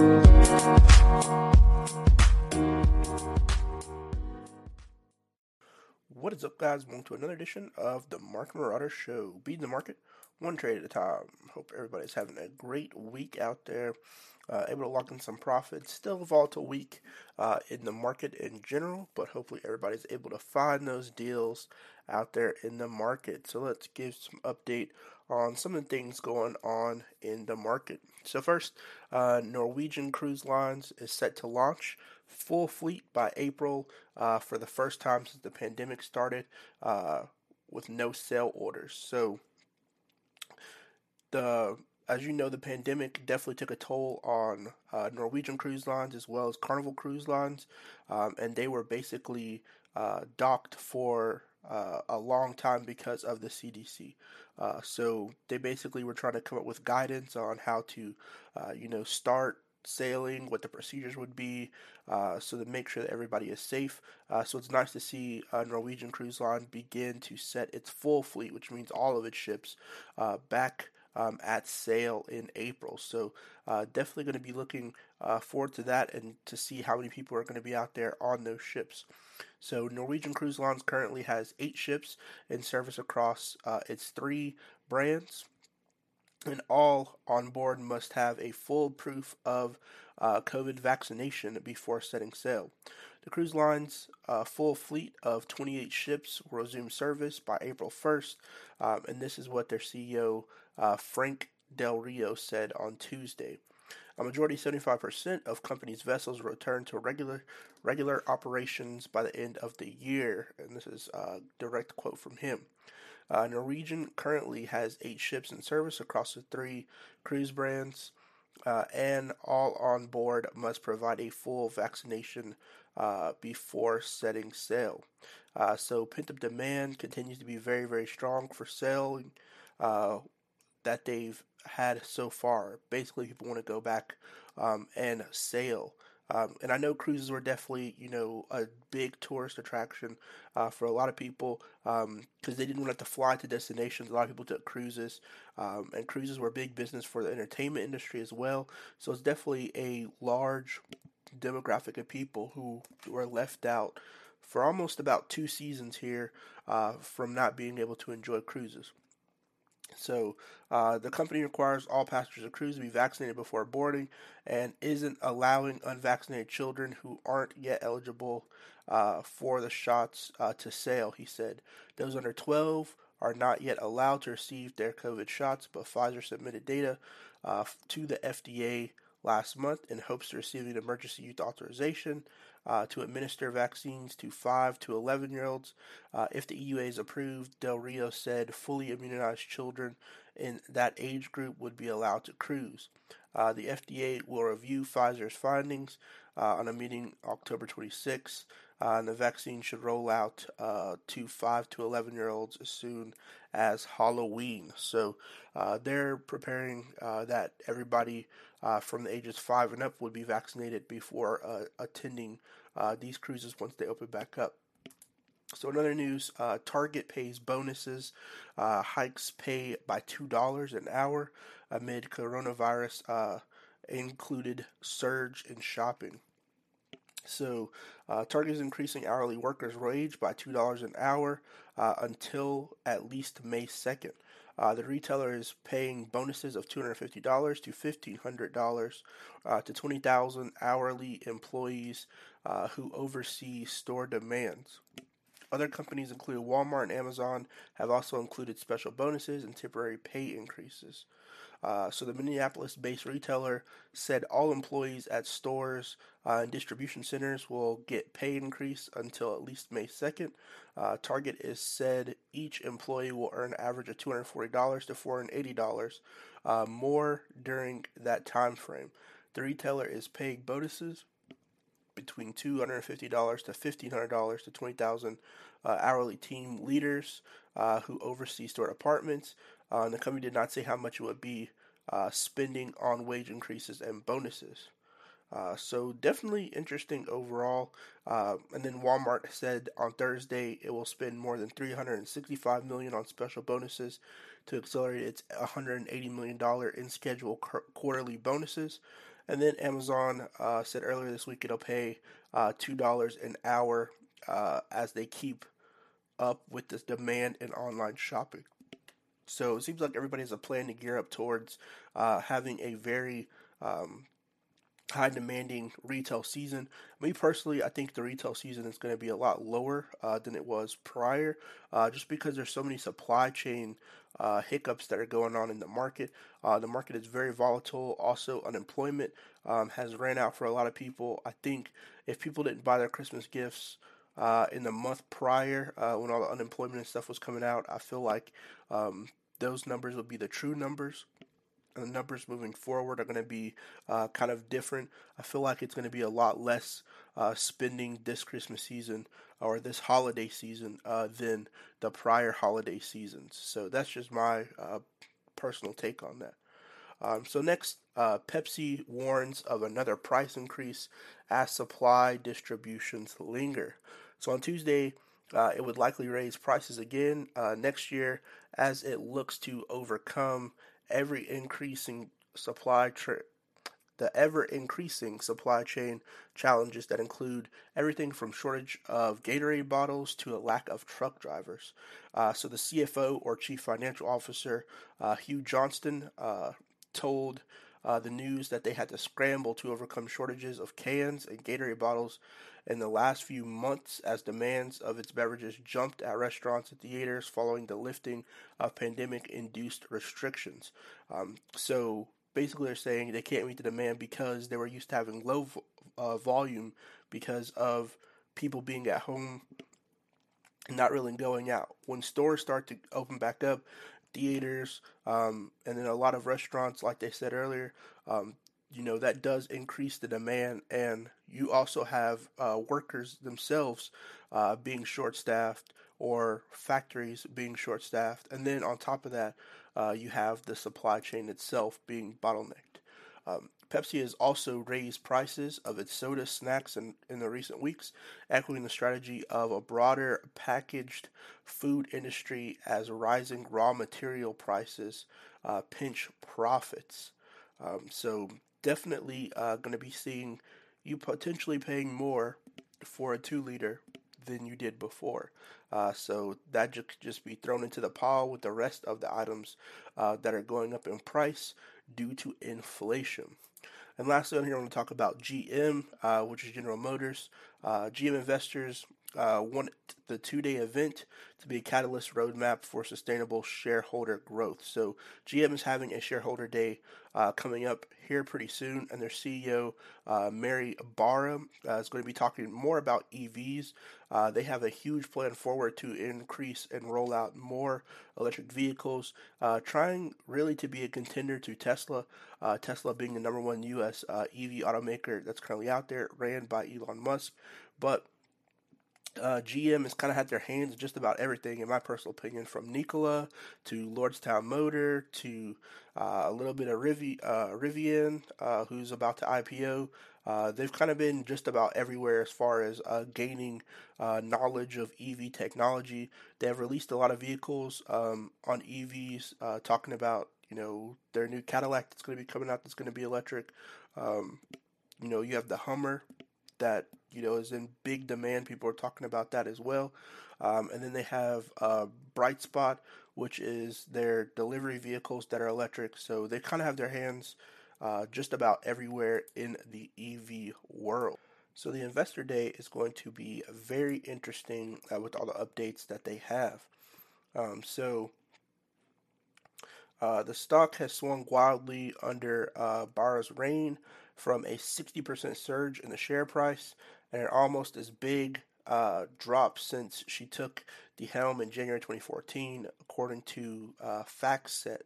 What is up, guys? Welcome to another edition of the Market Marauder Show. Beating the market one trade at a time. Hope everybody's having a great week out there. Uh, able to lock in some profits. Still a volatile week uh, in the market in general, but hopefully everybody's able to find those deals out there in the market. So let's give some update on some of the things going on in the market. So first, uh, Norwegian Cruise Lines is set to launch full fleet by April uh, for the first time since the pandemic started uh, with no sail orders. So the as you know, the pandemic definitely took a toll on uh, Norwegian cruise lines as well as Carnival cruise lines, um, and they were basically uh, docked for uh, a long time because of the CDC. Uh, so they basically were trying to come up with guidance on how to, uh, you know, start sailing, what the procedures would be, uh, so to make sure that everybody is safe. Uh, so it's nice to see Norwegian Cruise Line begin to set its full fleet, which means all of its ships, uh, back um, at sale in April. So uh, definitely going to be looking uh, forward to that and to see how many people are going to be out there on those ships. So Norwegian Cruise Lines currently has eight ships in service across uh, its three brands. And all on board must have a full proof of uh, COVID vaccination before setting sail. The cruise line's uh, full fleet of 28 ships will resume service by April 1st, um, and this is what their CEO uh, Frank Del Rio said on Tuesday. A majority, 75% of companies' vessels return to regular regular operations by the end of the year, and this is a direct quote from him. Uh, Norwegian currently has eight ships in service across the three cruise brands, uh, and all on board must provide a full vaccination uh, before setting sail. Uh, so pent up demand continues to be very, very strong for sailing. That they've had so far. Basically, people want to go back um, and sail. Um, and I know cruises were definitely, you know, a big tourist attraction uh, for a lot of people because um, they didn't want to fly to destinations. A lot of people took cruises, um, and cruises were a big business for the entertainment industry as well. So it's definitely a large demographic of people who were left out for almost about two seasons here uh, from not being able to enjoy cruises. So uh, the company requires all passengers of cruise to be vaccinated before boarding and isn't allowing unvaccinated children who aren't yet eligible uh, for the shots uh, to sail, he said. Those under 12 are not yet allowed to receive their COVID shots, but Pfizer submitted data uh, to the FDA last month in hopes of receiving emergency use authorization uh, to administer vaccines to 5 to 11 year olds. Uh, if the EUA is approved, Del Rio said fully immunized children in that age group would be allowed to cruise. Uh, the FDA will review Pfizer's findings uh, on a meeting October 26, uh, and the vaccine should roll out uh, to 5 to 11 year olds as soon as Halloween. So they're preparing that everybody from the ages 5 and up would be vaccinated before attending uh, these cruises once they open back up. So, another news uh, Target pays bonuses, uh, hikes pay by $2 an hour amid coronavirus uh, included surge in shopping. So, uh, Target is increasing hourly workers' wage by $2 an hour uh, until at least May 2nd. Uh, the retailer is paying bonuses of $250 to $1,500 uh, to 20,000 hourly employees uh, who oversee store demands. Other companies, including Walmart and Amazon, have also included special bonuses and temporary pay increases. Uh, so the Minneapolis-based retailer said all employees at stores uh, and distribution centers will get pay increase until at least May 2nd. Uh, Target is said each employee will earn an average of $240 to $480 uh, more during that time frame. The retailer is paying bonuses between $250 to $1,500 to 20,000 uh, hourly team leaders uh, who oversee store departments. Uh, and the company did not say how much it would be uh, spending on wage increases and bonuses. Uh, so definitely interesting overall. Uh, and then Walmart said on Thursday it will spend more than 365 million on special bonuses to accelerate its 180 million dollar in schedule quarterly bonuses. And then Amazon uh, said earlier this week it'll pay uh, $2 an hour as they keep up with this demand in online shopping. So it seems like everybody has a plan to gear up towards uh, having a very um, high demanding retail season. Me personally, I think the retail season is going to be a lot lower uh, than it was prior, uh, just because there's so many supply chain uh, hiccups that are going on in the market. Uh, the market is very volatile. Also, unemployment um, has ran out for a lot of people. I think if people didn't buy their Christmas gifts uh, in the month prior, uh, when all the unemployment and stuff was coming out, I feel like um, those numbers would be the true numbers And the numbers moving forward are going to be uh, kind of different. I feel like it's going to be a lot less uh, spending this Christmas season or this holiday season uh, than the prior holiday seasons. So that's just my uh, personal take on that. Um, so next, uh, Pepsi warns of another price increase as supply distributions linger. So on Tuesday, uh, it would likely raise prices again next year as it looks to overcome every increasing supply tra- the ever increasing supply chain challenges that include everything from shortage of Gatorade bottles to a lack of truck drivers. Uh, so the CFO or Chief Financial Officer uh, Hugh Johnston uh, told uh, the news that they had to scramble to overcome shortages of cans and Gatorade bottles in the last few months as demands of its beverages jumped at restaurants and theaters following the lifting of pandemic induced restrictions. Um, so basically, they're saying they can't meet the demand because they were used to having low uh, volume because of people being at home not really going out. When stores start to open back up, theaters, um, and then a lot of restaurants, like they said earlier, um, you know that does increase the demand, and you also have uh, workers themselves uh, being short-staffed or factories being short-staffed, and then on top of that, uh, you have the supply chain itself being bottlenecked. Um, Pepsi has also raised prices of its soda snacks in, in the recent weeks, echoing the strategy of a broader packaged food industry as rising raw material prices uh, pinch profits. Um, so, definitely uh, going to be seeing you potentially paying more for a two liter than you did before. Uh, so that could just be thrown into the pile with the rest of the items uh, that are going up in price due to inflation. And lastly, on here, I want to talk about GM, uh, which is General Motors. Uh, GM investors uh, want the two day event to be a catalyst roadmap for sustainable shareholder growth. So, GM is having a shareholder day uh, coming up here pretty soon, and their CEO, uh, Mary Barra, uh, is going to be talking more about EVs. Uh, they have a huge plan forward to increase and roll out more electric vehicles, uh, trying really to be a contender to Tesla. Tesla being the number one U.S. EV automaker that's currently out there, ran by Elon Musk. But uh, GM has kind of had their hands just about everything, in my personal opinion, from Nikola to Lordstown Motor to uh, a little bit of uh, Rivian, uh, who's about to IPO. Uh, they've kind of been just about everywhere as far as uh, gaining knowledge of EV technology. They have released a lot of vehicles um, on EVs, talking about you know their new Cadillac that's going to be coming out that's going to be electric. Um, you know, you have the Hummer that you know is in big demand. People are talking about that as well. Um, and then they have uh, BrightDrop, which is their delivery vehicles that are electric. So they kind of have their hands uh, just about everywhere in the EV world. So the investor day is going to be very interesting uh, with all the updates that they have. Um, so uh, the stock has swung wildly under uh, Barra's reign from a 60% surge in the share price and an almost as big uh, drop since she took the helm in January 2014, according to uh, FactSet.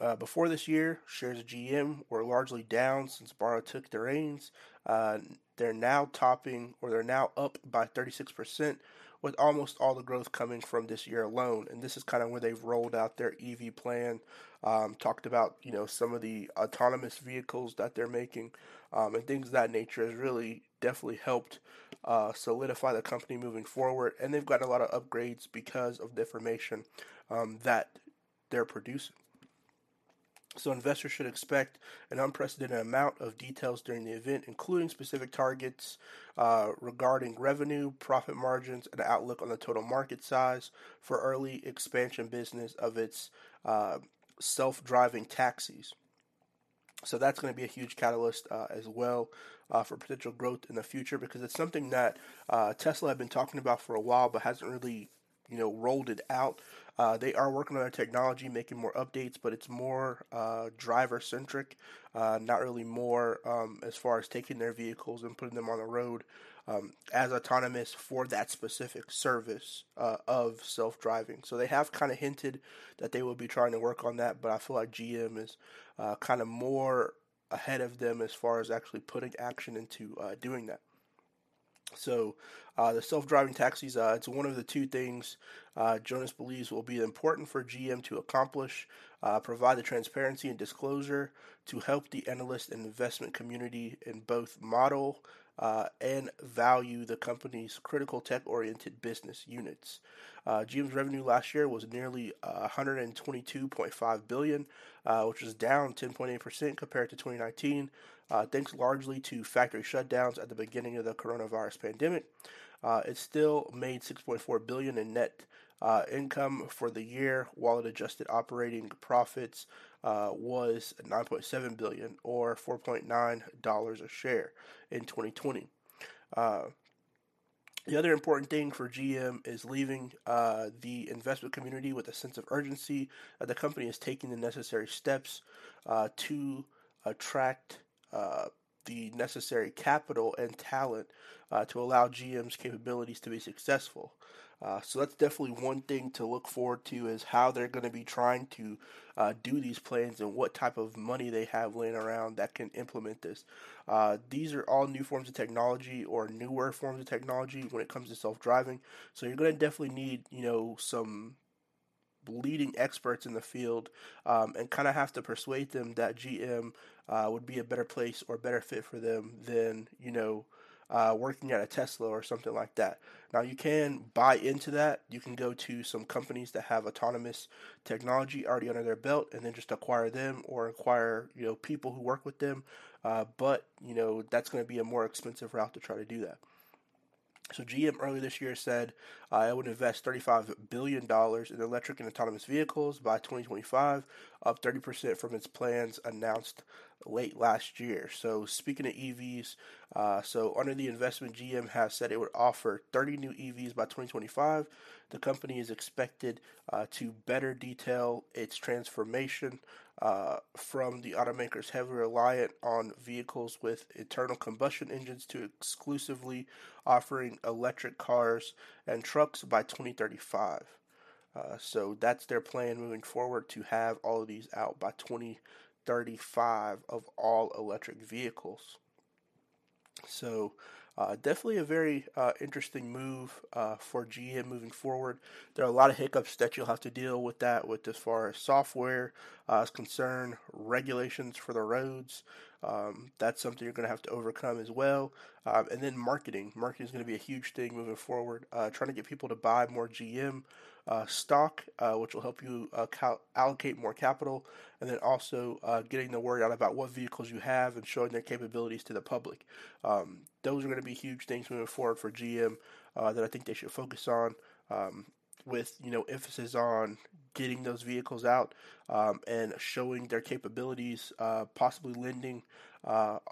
Uh, before this year, shares of GM were largely down since Barra took the reins. Uh, they're now topping, or they're now up by 36%, with almost all the growth coming from this year alone. And this is kind of where they've rolled out their EV plan, um, talked about you know some of the autonomous vehicles that they're making, um, and things of that nature has really definitely helped uh, solidify the company moving forward. And they've got a lot of upgrades because of the information um, that they're producing. So investors should expect an unprecedented amount of details during the event, including specific targets uh, regarding revenue, profit margins, and outlook on the total market size for early expansion business of its uh, self-driving taxis. So that's going to be a huge catalyst uh, as well uh, for potential growth in the future because it's something that uh, Tesla had been talking about for a while but hasn't really, you know, rolled it out. Uh, they are working on their technology, making more updates, but it's more uh, driver centric, uh, not really more um, as far as taking their vehicles and putting them on the road um, as autonomous for that specific service uh, of self driving. So they have kind of hinted that they will be trying to work on that, but I feel like GM is uh, kind of more ahead of them as far as actually putting action into uh, doing that. So, uh, the self-driving taxis, uh, it's one of the two things uh, Jonas believes will be important for GM to accomplish, uh, provide the transparency and disclosure to help the analyst and investment community in both model uh, and value the company's critical tech-oriented business units. Uh, GM's revenue last year was nearly 122.5 billion, which was down 10.8% compared to 2019 uh, thanks largely to factory shutdowns at the beginning of the coronavirus pandemic. Uh, it still made 6.4 billion in net uh, income for the year, wallet adjusted operating profits uh, was 9.7 billion or 4.9 dollars a share in 2020. Uh, the other important thing for GM is leaving uh, the investment community with a sense of urgency that the company is taking the necessary steps uh, to attract uh, the necessary capital and talent uh, to allow GM's capabilities to be successful. Uh, so that's definitely one thing to look forward to is how they're going to be trying to uh, do these plans and what type of money they have laying around that can implement this. Uh, these are all new forms of technology or newer forms of technology when it comes to self-driving. So you're going to definitely need, you know, some leading experts in the field um, and kind of have to persuade them that GM uh, would be a better place or better fit for them than, you know, uh, working at a Tesla or something like that. Now, you can buy into that. You can go to some companies that have autonomous technology already under their belt and then just acquire them or acquire, you know, people who work with them. Uh, but, you know, that's going to be a more expensive route to try to do that. So GM earlier this year said uh, it would invest $35 billion in electric and autonomous vehicles by 2025, up 30% from its plans announced late last year. So speaking of EVs, uh, so under the investment, GM has said it would offer 30 new EVs by 2025. The company is expected uh, to better detail its transformation uh, from the automakers heavily reliant on vehicles with internal combustion engines to exclusively offering electric cars and trucks by 2035. Uh, so that's their plan moving forward to have all of these out by 2035 of all electric vehicles. So uh, definitely a very uh, interesting move uh, for GM moving forward. There are a lot of hiccups that you'll have to deal with that, with as far as software uh, is concerned, regulations for the roads. Um, that's something you're going to have to overcome as well. Um, and then marketing. Marketing is going to be a huge thing moving forward. Uh, trying to get people to buy more GM uh, stock, uh, which will help you uh, cal- allocate more capital, and then also uh, getting the word out about what vehicles you have and showing their capabilities to the public. Um, those are going to be huge things moving forward for GM uh, that I think they should focus on. Um, with you know emphasis on getting those vehicles out um, and showing their capabilities, uh, possibly lending,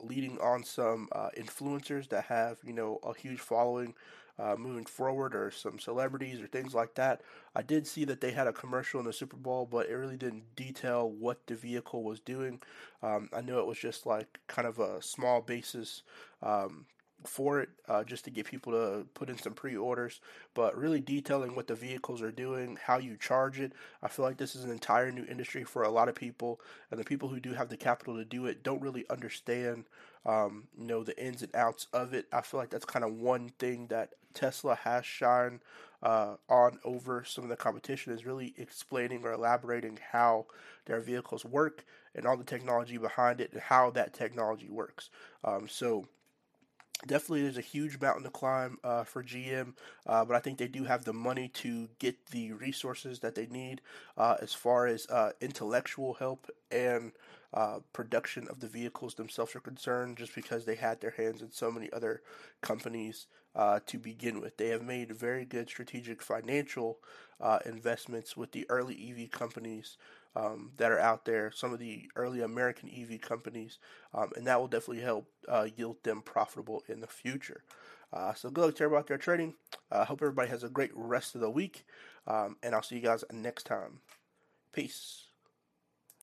leading on some influencers that have you know a huge following uh, moving forward or some celebrities or things like that. I did see that they had a commercial in the Super Bowl, but it really didn't detail what the vehicle was doing. Um, I knew it was just like kind of a small basis um, for it, uh, just to get people to put in some pre-orders. But really detailing what the vehicles are doing, how you charge it. I feel like this is an entire new industry for a lot of people, and the people who do have the capital to do it don't really understand, um, you know, the ins and outs of it. I feel like that's kind of one thing that Tesla has shined uh, on over some of the competition is really explaining or elaborating how their vehicles work and all the technology behind it and how that technology works. Um, so definitely there's a huge mountain to climb uh, for GM, uh, but I think they do have the money to get the resources that they need uh, as far as uh, intellectual help and uh, production of the vehicles themselves are concerned, just because they had their hands in so many other companies uh, to begin with. They have made very good strategic financial investments with the early EV companies um, that are out there, some of the early American EV companies, um, and that will definitely help uh, yield them profitable in the future. Uh, so good luck to everybody out there trading. I uh, hope everybody has a great rest of the week, um, and I'll see you guys next time. Peace.